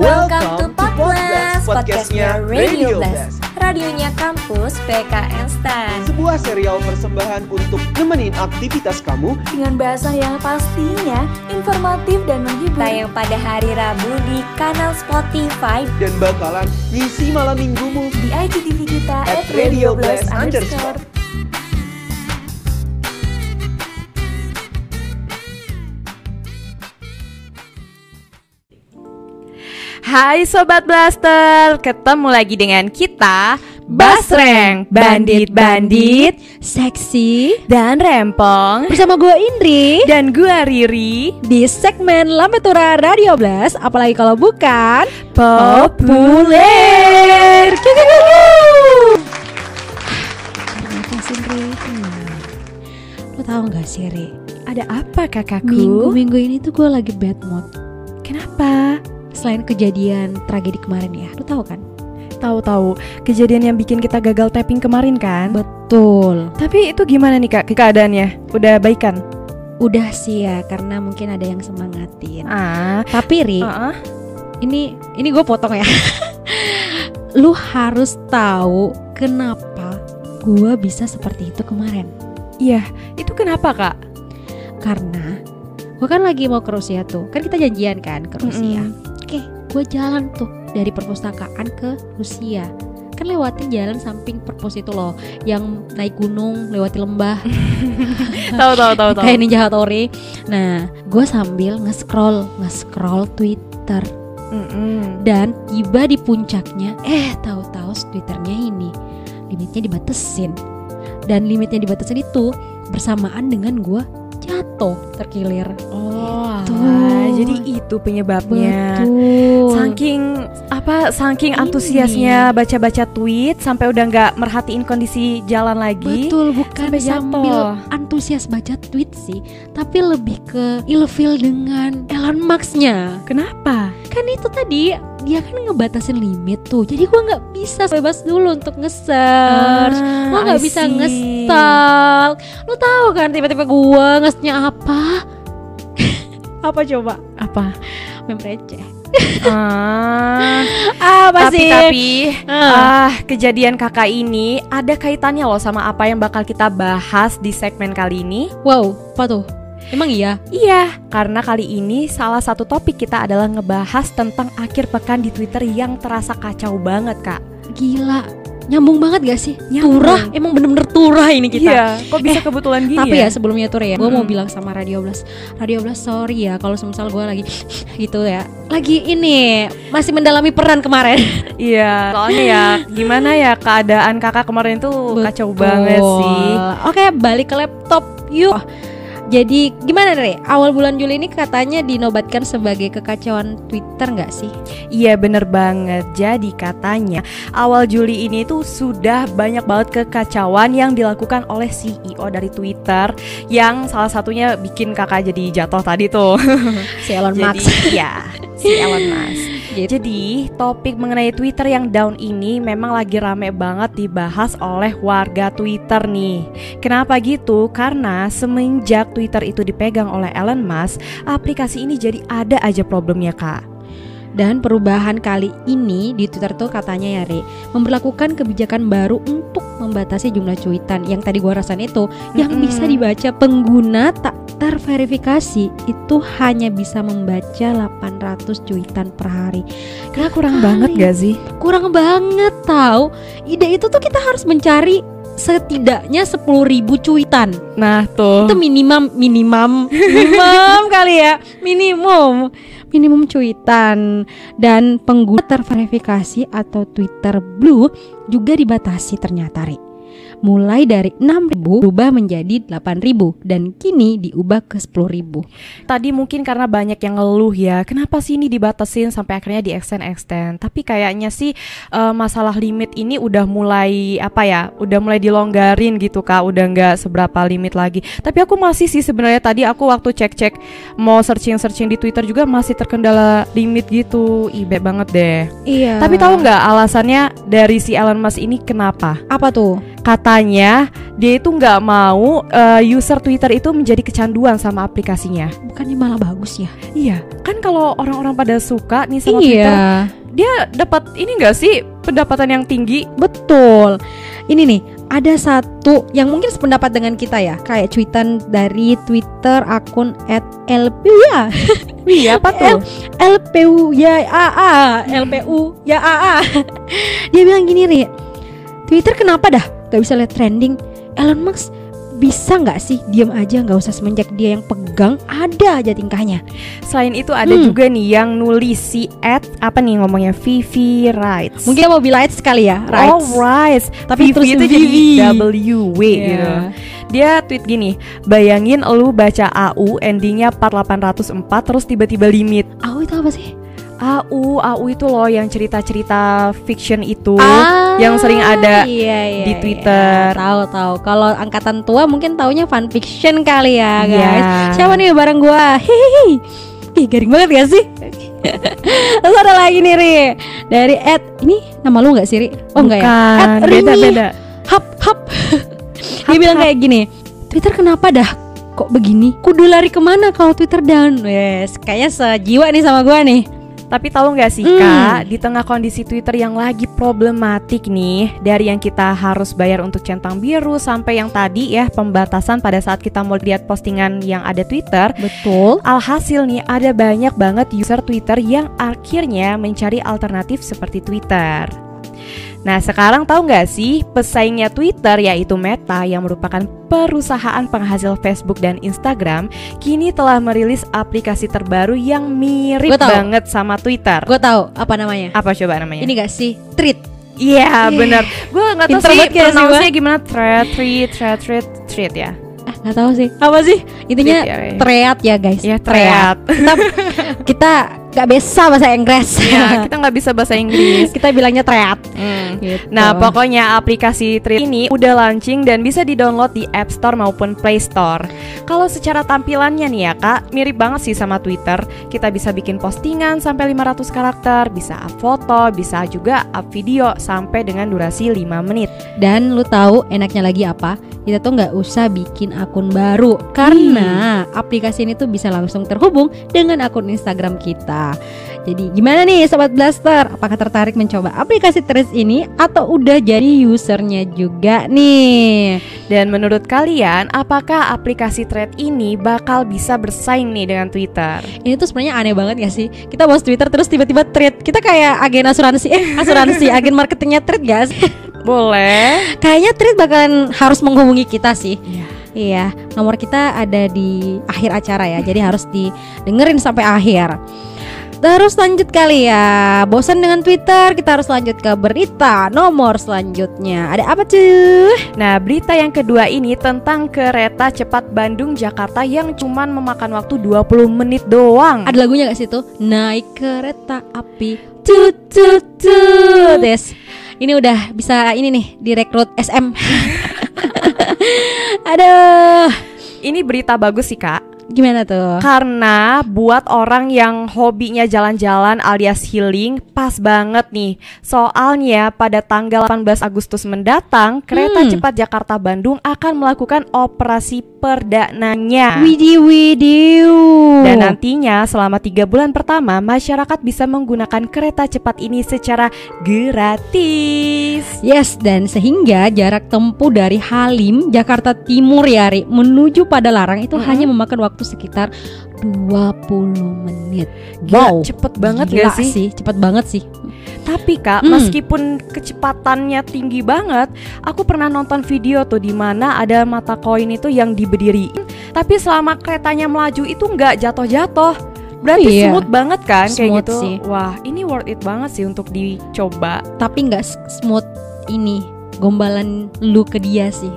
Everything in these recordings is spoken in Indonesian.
Welcome to Podcast, podcastnya Radio Blast, radionya kampus PKN STAN. Sebuah serial persembahan untuk nemenin aktivitas kamu Dengan bahasa yang pastinya informatif dan menghibur. Tayang pada hari Rabu di kanal Spotify dan bakalan ngisi malam minggumu. di IGTV kita At Radio Blast underscore. Hai Sobat Blaster, ketemu lagi dengan kita Basreng, bandit-bandit, seksi dan rempong. Bersama gue Indri. Dan gua Riri, di segmen Lambetura Radio Blast apalagi kalau bukan populer. Sih Indri Hmm. Lo tau gak sih Ri Ada apa kakakku? Minggu-minggu ini tuh gue lagi bad mood. Kenapa? Selain kejadian tragedi kemarin ya Lo tau kan? Tahu-tahu kejadian yang bikin kita gagal tapping kemarin kan? Betul Tapi itu gimana nih kak keadaannya? Udah baikan? Udah sih ya karena mungkin ada yang semangatin Ah, Tapi Ri uh-uh. ini ini gue potong ya Lu harus tahu kenapa gue bisa seperti itu kemarin Iya, itu kenapa kak? Karena gue kan lagi mau ke Rusia tuh Kan kita janjian kan ke Rusia Mm-mm. Oke gue jalan tuh dari perpustakaan ke Rusia. Kan lewatin jalan samping perpus itu loh Yang naik gunung lewati lembah. Tahu tahu tahu tahu. Kayak Ninja Hattori. Nah gue sambil nge-scroll Nge-scroll Twitter. Mm-mm. Dan tiba di puncaknya Eh tahu-tahu Twitternya ini Limitnya dibatesin. Dan limitnya dibatesin itu Bersamaan dengan gue jatuh terkilir. Oh, Tuh. alah, jadi itu penyebabnya. Betul Saking apa? Saking Ini. antusiasnya baca-baca tweet sampai udah nggak merhatiin kondisi jalan lagi. Betul bukan sampai sambil jatuh. antusias baca tweet sih Tapi lebih ke ilfil dengan Elon Musk-nya Kenapa? Kan itu tadi dia kan ngebatasin limit tuh Jadi gua nggak bisa bebas dulu untuk nge-search Ah, Lo nggak bisa nge-stalk Lo tahu kan tiba-tiba gua nge-nya apa Apa coba? Apa? Mem receh Ah, Apa tapi sih? tapi Ah. ah kejadian kakak ini ada kaitannya loh sama apa yang bakal kita bahas di segmen kali ini. Wow apa tuh? Emang iya? Iya, karena kali ini salah satu topik kita adalah ngebahas tentang akhir pekan di Twitter yang terasa kacau banget, Kak. Gila Nyambung banget gak sih? Nyambung. Turah Emang bener-bener turah ini kita Iya, kok bisa kebetulan gini Tapi ya? ya sebelumnya tuh ya, gue mau Mm-mm. bilang sama Radio Blast, Radio Blast sorry ya kalau semisal gue lagi gitu ya, lagi ini masih mendalami peran kemarin. Iya, soalnya ya gimana ya keadaan kakak kemarin tuh kacau Betul. banget sih. Oke balik ke laptop yuk. Jadi gimana Re? Awal bulan Juli ini katanya dinobatkan sebagai kekacauan Twitter nggak sih? Iya bener banget. Jadi katanya awal Juli ini tuh sudah banyak banget kekacauan yang dilakukan oleh CEO dari Twitter yang salah satunya bikin kakak jadi jatuh tadi tuh. Si Elon jadi Musk. ya si Elon Musk. Gitu. Jadi topik mengenai Twitter yang down ini memang lagi rame banget dibahas oleh warga Twitter nih. Kenapa gitu? Karena semenjak Twitter itu dipegang oleh Elon Musk, aplikasi ini jadi ada aja problemnya kak. Dan perubahan kali ini di Twitter tuh katanya ya Re Memperlakukan kebijakan baru untuk membatasi jumlah cuitan Yang tadi gua rasain itu Yang Mm-mm. bisa dibaca pengguna tak terverifikasi Itu hanya bisa membaca 800 cuitan per hari Karena kurang Kali. banget gak sih? Kurang banget tahu. Ide itu tuh kita harus mencari setidaknya 10.000 cuitan Nah tuh. itu minimum minimum minimum kali ya minimum minimum cuitan dan pengguna terverifikasi atau Twitter Blue juga dibatasi ternyata Ri. Mulai dari 6.000 berubah menjadi 8.000 dan kini diubah ke 10.000 Tadi mungkin karena banyak yang ngeluh ya, kenapa sih ini dibatasin sampai akhirnya di extend extend. Tapi kayaknya sih eh, masalah limit ini udah mulai apa ya, udah mulai dilonggarin gitu kak, udah nggak seberapa limit lagi. Tapi aku masih sih sebenarnya tadi aku waktu cek cek mau searching searching di Twitter juga masih terkendala limit gitu, ibe banget deh. Iya Tapi tahu nggak alasannya dari si Elon Musk ini kenapa? apa tuh Katanya dia itu nggak mau eh, user Twitter itu menjadi kecanduan sama aplikasinya. Bukannya malah bagus ya? Iya, kan kalau orang-orang pada suka nih sama Twitter, Iya, dia dapat ini nggak sih pendapatan yang tinggi? betul. Ini nih, ada satu yang mungkin sependapat dengan kita ya, kayak cuitan dari Twitter akun @lpu ya. Iya, apa tuh? LPU ya AA, LPU ya AA. Dia bilang gini, Ri. Twitter kenapa dah gak bisa lihat trending? Elon Musk bisa nggak sih diam aja nggak usah semenjak dia yang pegang ada aja tingkahnya Selain itu ada Hmm. juga nih yang nulis si at apa nih ngomongnya Vivi Rights. mungkin mau bilang sekali ya Oh rights right, Tapi Vivi terus itu Vivi. jadi W Iya. gitu. Dia tweet gini, bayangin lu baca AU endingnya 4804 terus tiba-tiba limit. oh itu apa sih AU, AU itu loh yang cerita-cerita fiction itu Ah, yang sering ada iya, iya, di iya. Terus tahu tahu kalau angkatan tua mungkin taunya fan fiction kali ya Iya. guys siapa nih bareng gua hihihi Ih garing banget gak sih Terus ada lagi nih Ri Dari Ed Ini nama lu gak sih Ri? Oh enggak ya Ed Rini beda-beda. Hap hap Dia bilang kayak gini Twitter kenapa dah kok begini? Kudu lari ke mana kalau Twitter down? Wes, kayaknya sejiwa nih sama gua nih. Tapi tahu nggak sih Hmm. kak, di tengah kondisi Twitter yang lagi problematik nih, dari yang kita harus bayar untuk centang biru sampai yang tadi ya pembatasan pada saat kita mau lihat postingan yang ada Twitter, Betul. alhasil nih ada banyak banget user Twitter yang akhirnya mencari alternatif seperti Twitter. Nah sekarang tahu nggak sih pesaingnya Twitter yaitu Meta yang merupakan perusahaan penghasil Facebook dan Instagram kini telah merilis aplikasi terbaru yang mirip Gua tahu. banget sama Twitter. Gue tahu apa namanya. Apa coba namanya? Ini gak sih? Treat. Iya Iya. bener Gue nggak tahu sih pronounce-nya gimana Thread, treat, thread, treat, treat ya Eh, gak tahu sih. Apa sih? Intinya Treat ya, ya. treat ya guys. Iya, Treat. Kita kita gak bisa bahasa Inggris. Ya kita nggak bisa bahasa Inggris kita bilangnya treat. Hmm. Gitu. Nah, pokoknya aplikasi Treat ini udah launching dan bisa di-download di App Store maupun Play Store. Kalau secara tampilannya nih ya, Kak, mirip banget sih sama Twitter. Kita bisa bikin postingan sampai 500 karakter, bisa up foto, bisa juga up video sampai dengan durasi 5 menit. Dan lu tahu enaknya lagi apa? Kita tuh nggak usah bikin akun baru karena aplikasi ini tuh bisa langsung terhubung dengan akun Instagram kita. Jadi gimana nih Sobat Blaster? Apakah tertarik mencoba aplikasi Threads ini atau udah jadi usernya juga nih? Dan menurut kalian, apakah aplikasi Thread ini bakal bisa bersaing nih dengan Twitter? Ini tuh sebenarnya aneh banget ya sih. Kita bahas Twitter terus tiba-tiba Thread. Kita kayak agen asuransi eh asuransi agen marketingnya Thread gak sih? Boleh. Kayaknya Thread bakalan harus menghubungi kita sih. Iya. Iya, nomor kita ada di akhir acara ya, jadi harus didengerin sampai akhir. Terus lanjut kali ya, bosan dengan Twitter, kita harus lanjut ke berita nomor selanjutnya. Ada apa tuh? Nah, berita yang kedua ini tentang kereta cepat Bandung Jakarta yang cuman memakan waktu 20 menit doang. Ada lagunya gak sih tuh? Naik kereta api, tut tut tut. Des, ini udah bisa ini nih direkrut SM. Aduh, Ini berita bagus sih, Kak. Gimana tuh? Karena buat orang yang hobinya jalan-jalan alias healing pas banget nih. Soalnya pada tanggal 18 Agustus mendatang, kereta Hmm. cepat Jakarta Bandung akan melakukan operasi perdananya. Widih widih. Dan nantinya selama tiga bulan pertama masyarakat bisa menggunakan kereta cepat ini secara gratis. Yes, dan sehingga jarak tempuh dari Halim, Jakarta Timur ya, Ri, menuju pada Larang itu Mm-mm. hanya memakan waktu sekitar 20 menit. Gila, cepet banget Gila gak sih? Cepet banget sih. Tapi kak, Hmm. meskipun kecepatannya tinggi banget, aku pernah nonton video tuh di mana ada mata koin itu yang diberdiriin, tapi selama keretanya melaju itu nggak jatuh-jatuh. Berarti iya. smooth banget kan kayak Smooth gitu. sih. Wah, ini worth it banget sih untuk dicoba. Tapi nggak smooth ini gombalan lu ke dia sih.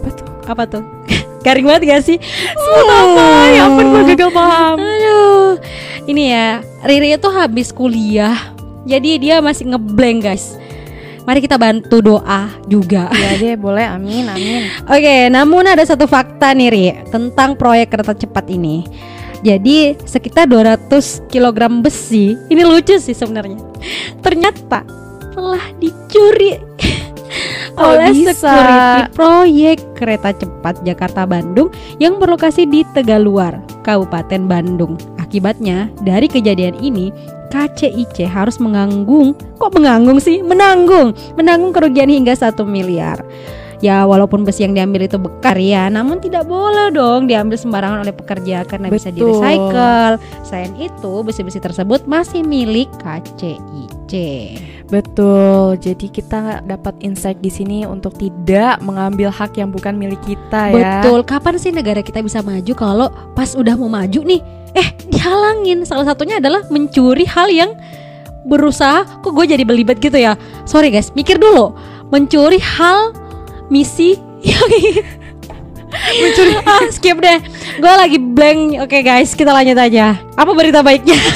Apa tuh? Apa tuh? Garing banget gak sih? Smooth apa? Ya ampun, gue gagal paham. Aduh, ini ya Riri itu habis kuliah, jadi dia masih ngeblank guys. Mari kita bantu doa juga. Iya deh, boleh. Amin, amin. Oke, namun ada satu fakta nih Ri tentang proyek kereta cepat ini. Jadi sekitar 200 kg besi, ini lucu sih sebenarnya. Ternyata telah dicuri Oh, oleh bisa. security proyek kereta cepat Jakarta Bandung yang berlokasi di Tegaluar, Kabupaten Bandung. Akibatnya, dari kejadian ini KCIC harus menganggung, kok menganggung sih? Menanggung, menanggung kerugian hingga 1 miliar. Ya walaupun besi yang diambil itu bekar ya, namun tidak boleh dong diambil sembarangan oleh pekerja karena bisa di Betul. recycle. Selain itu, besi-besi tersebut masih milik KCIC. Betul. Jadi kita dapat insight di sini untuk tidak mengambil hak yang bukan milik kita ya. Betul. Kapan sih negara kita bisa maju kalau pas udah mau maju nih, eh dihalangin. Salah satunya adalah mencuri hal yang berusaha. Kok gue jadi belibet gitu ya? Sorry guys, mikir dulu. Mencuri hal misi yang mencuri ah skip deh gue lagi blank oke guys kita lanjut aja apa berita baiknya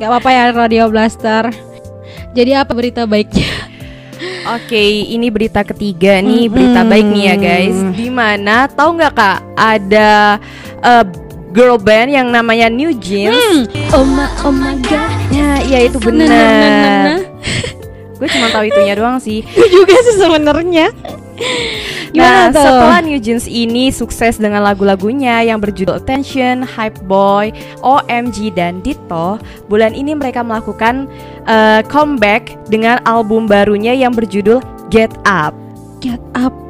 Gak apa-apa ya Radio Blaster jadi apa berita baiknya Oke, ini berita ketiga nih, Mm-mm. berita baik nih ya guys. Di mana tahu nggak kak ada eh, girl band yang namanya New Jeans. oh my oh my god Ya, iya itu Nah, nah, nah, nah, nah. benar. Gue cuma tahu itunya doang sih. Gue juga sih sebenarnya. Nah, Gimana tuh? setelah New Jeans ini sukses dengan lagu-lagunya yang berjudul Attention, Hype Boy, OMG, dan Ditto, bulan ini mereka melakukan eh, comeback dengan album barunya yang berjudul Get Up. Get up.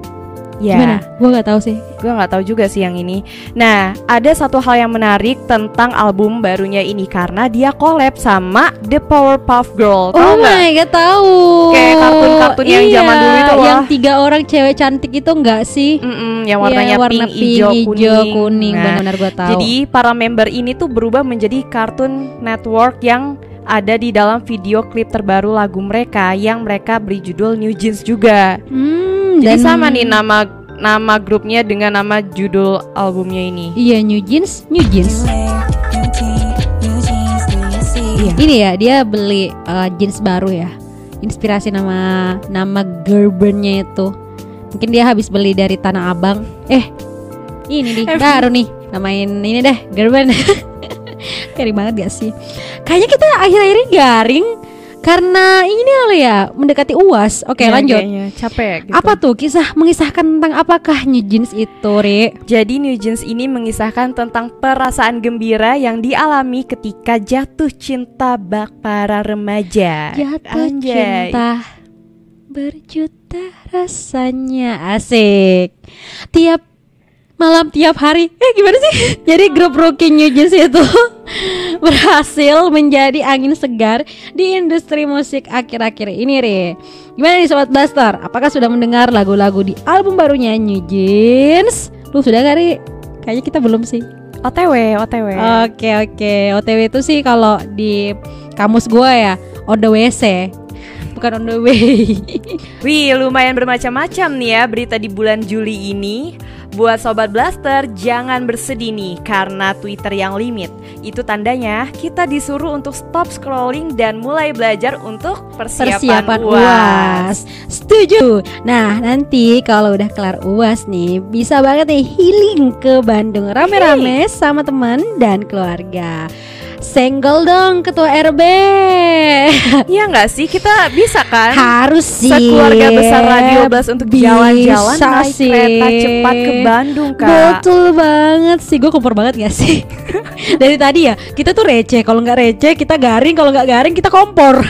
Ya, Gimana? Gue gak tahu sih. gue nggak tahu juga sih yang ini. Nah, ada satu hal yang menarik tentang album barunya ini karena dia collab sama The Powerpuff Girl. Tahu oh nggak? my god tahu. Kayak kartun-kartun yang Iya, zaman dulu itu loh. Yang tiga orang cewek cantik itu enggak sih? Mm-mm, yang warnanya Iya, warna pink, hijau, kuning. kuning. Nah, Benar-benar gue tahu. Jadi para member ini tuh berubah menjadi Cartoon Network yang ada di dalam video klip terbaru lagu mereka yang mereka beri judul New Jeans juga. Hmm, Jadi dan- sama nih nama nama grupnya dengan nama judul albumnya ini. Iya New Jeans, New Jeans. Iya. Ini ya dia beli uh, jeans baru ya. Inspirasi nama nama girl bandnya itu. Mungkin dia habis beli dari Tanah Abang. Eh, ini nih baru nih. Namain ini deh girl band. Garing banget gak sih? Kayaknya kita akhir-akhir ini garing karena ini kali ya mendekati UAS. Oke, Ya, lanjut. kayaknya capek gitu. Apa tuh kisah mengisahkan tentang apakah New Jeans itu, Ri? Jadi New Jeans ini mengisahkan tentang perasaan gembira yang dialami ketika jatuh cinta bak para remaja. Jatuh Anjay. cinta berjuta rasanya asik. Tiap malam tiap hari. Eh gimana sih? Jadi grup Rookie New Jeans itu berhasil menjadi angin segar di industri musik akhir-akhir ini, Re. Gimana nih Sobat Blaster? Apakah sudah mendengar lagu-lagu di album barunya New Jeans? Lu sudah gak, Ri? Kayaknya kita belum sih. OTW, OTW. Oke oke OTW itu sih kalau di kamus gua ya on the WC bukan on the way. Wih, lumayan bermacam-macam nih ya berita di bulan Juli ini. Buat Sobat Blaster, jangan bersedih nih karena Twitter yang limit. Itu tandanya kita disuruh untuk stop scrolling dan mulai belajar untuk persiapan, Persiapan UAS. UAS. Setuju. Nah, nanti kalau udah kelar UAS nih, bisa banget nih healing ke Bandung rame-rame sama teman dan keluarga. Senggol dong ketua RB. Iya nggak sih? Kita bisa kan? Harus sih. Sekeluarga besar Radio Blast untuk jalan-jalan naik sih. kereta cepat ke Bandung, Kak. Betul banget sih, gue kompor banget gak sih? Dari tadi ya, kita tuh receh. Kalau nggak receh, kita garing. Kalau nggak garing, kita kompor.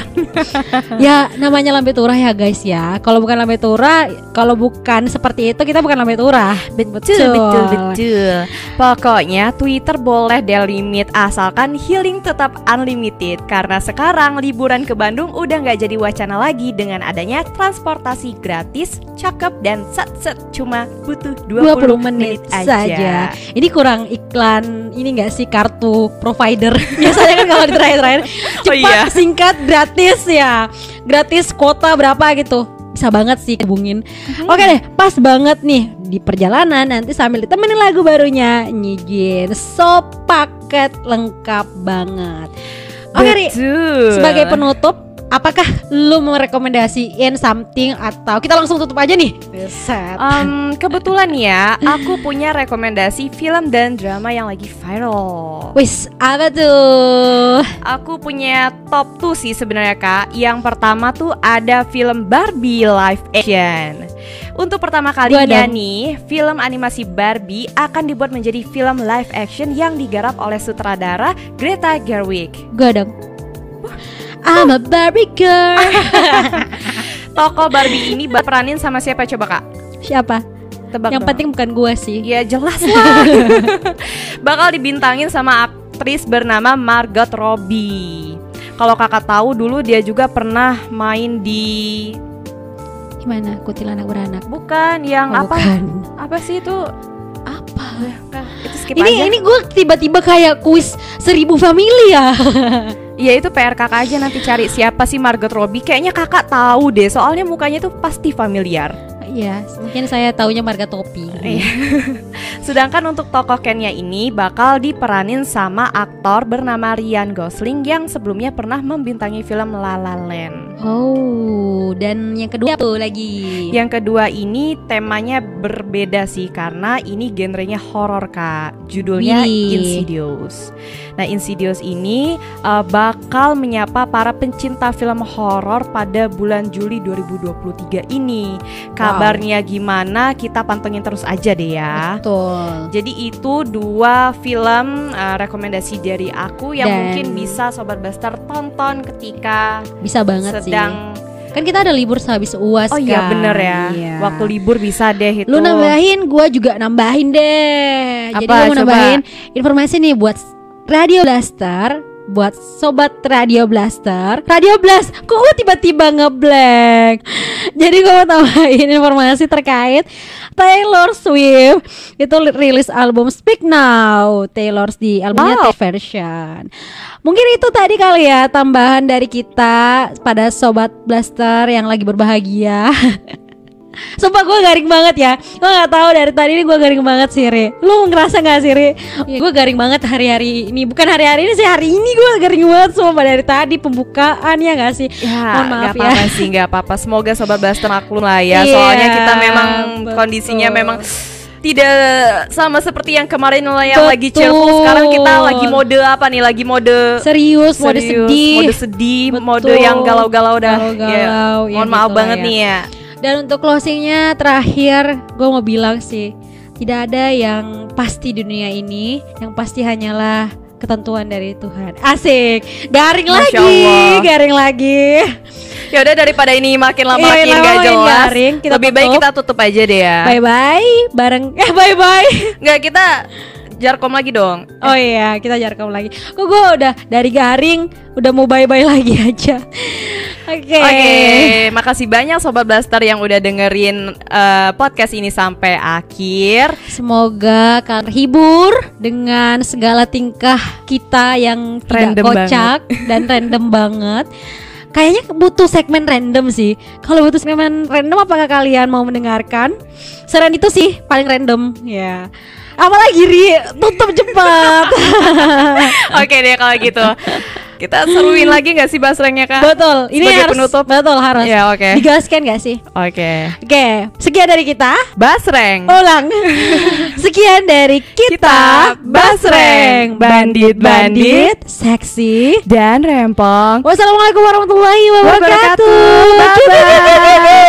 ya, namanya lambe turah ya guys ya. Kalau bukan lambe turah, kalau bukan seperti itu, kita bukan lambe turah. Betul, betul, betul. Pokoknya Twitter boleh delimit asalkan healing tetap unlimited karena sekarang liburan ke Bandung udah nggak jadi wacana lagi dengan adanya transportasi gratis, cakep dan set-set cuma butuh 20, 20 menit, saja. Ini kurang iklan ini enggak sih kartu provider. Biasanya kan kalau di terakhir-terakhir cepat, iya. singkat, gratis ya. Gratis kuota berapa gitu. Bisa banget sih hubungin. Oke deh, pas banget nih di perjalanan nanti sambil ditemenin lagu barunya Nyijin. So paket lengkap banget. Oke Ri, Betul. sebagai penutup apakah lu merekomendasiin something atau kita langsung tutup aja nih? Set. Um, kebetulan ya, aku punya rekomendasi film dan drama yang lagi viral. Wis, apa tuh? Aku punya top 2 sih sebenarnya kak. Yang pertama tuh ada film Barbie live action. Untuk pertama kalinya nih, film animasi Barbie akan dibuat menjadi film live action yang digarap oleh sutradara Greta Gerwig. Gue dong. I'm a Barbie girl. Tokoh Barbie ini peranin sama siapa coba kak? Siapa? Tebak Yang dong. penting bukan gua sih. Ya jelas lah. Bakal dibintangin sama aktris bernama Margot Robbie. Kalau kakak tahu dulu dia juga pernah main di Gimana? Kuntilanak beranak. bukan yang Oh, apa? bukan. Apa sih itu? Apa? Nah, itu skip Ini aja. ini gue tiba-tiba kayak kuis seribu famili ya. Ya itu PR kakak aja nanti cari siapa sih Margot Robbie. Kayaknya kakak tahu deh, soalnya mukanya tuh pasti familiar. Iya, mungkin saya taunya marga topi. Iya. Sedangkan untuk tokoh Kenya ini bakal diperanin sama aktor bernama Ryan Gosling yang sebelumnya pernah membintangi film La La Land. Oh, dan yang kedua tuh lagi. Yang kedua ini temanya berbeda sih karena ini genrenya horor kak. Judulnya Wih. Insidious. Nah Insidious ini uh, bakal menyapa para pencinta film horor pada bulan Juli 2023 ini. Kabarnya gimana? Kita pantengin terus aja deh ya. Betul. Jadi itu dua film uh, rekomendasi dari aku yang Dan- mungkin bisa Sobat Blaster tonton ketika Bisa banget sedang sih. Kan kita ada libur sehabis UAS Oh iya kan. bener ya. Iya. Waktu libur bisa deh itu. Lu nambahin, gua juga nambahin deh. Jadi Apa? gua mau Coba. nambahin informasi nih buat Radio Blaster, buat sobat Radio Blaster. Radio Blast, kok gua tiba-tiba ngeblank. Jadi gua mau tambahin informasi terkait Taylor Swift itu li- rilis album Speak Now. Taylor di albumnya Wow. Version. Mungkin itu tadi kali ya tambahan dari kita pada sobat Blaster yang lagi berbahagia. Sumpah gue garing banget ya Gue gak tahu dari tadi ini gue garing banget sih Ri Lu ngerasa gak sih Ri? gue garing banget hari-hari ini Bukan hari-hari ini sih Hari ini gue garing banget Sumpah dari tadi Pembukaan ya gak sih? Ya, Mohon maaf nggak ya. apa-apa sih, nggak apa-apa. Semoga sobat Blaster maklum lah ya. Iya, Soalnya kita memang betul. kondisinya memang tidak sama seperti yang kemarin lah yang Betul. lagi cheerful. Sekarang kita lagi mode apa nih? Lagi mode Serius, mode serius, sedih mode sedih, Betul. mode yang galau-galau dah. Galau-galau, ya Mohon maaf gitu banget ya. nih ya. Dan untuk closingnya terakhir Gue mau bilang sih Tidak ada yang pasti di dunia ini Yang pasti hanyalah ketentuan dari Tuhan Asik Garing Masya lagi Allah. Garing lagi Ya udah daripada ini makin lama Iya, makin lama gak jelas. garing, kita lebih baik tutup. kita tutup aja deh ya. Bye bye Bareng Eh bye bye Nggak kita jarkom lagi dong. Oh iya kita jarkom lagi Kok gue udah dari garing Udah mau bye bye lagi aja Oke Oke, makasih banyak Sobat Blaster yang udah dengerin eh, podcast ini sampai akhir. Semoga kalian terhibur dengan segala tingkah kita yang tidak Random kocak dan random banget. Kayaknya butuh segmen random sih. Kalau butuh segmen random apakah kalian mau mendengarkan? Saran itu sih paling random ya. Apalagi Ri, tutup cepat. Oke deh kalau gitu. Kita seruin lagi nggak sih basrengnya kak? betul. Ini Sebagai harus penutup. betul harus. Ya oke. Digaskan gak sih? Oke. Oke, sekian dari kita. Basreng. Ulang. Sekian dari kita, Kita, Basreng. Bandit-bandit. seksi Dan rempong. Wassalamualaikum warahmatullahi Wabarakatuh. wabarakatuh. Bye-bye.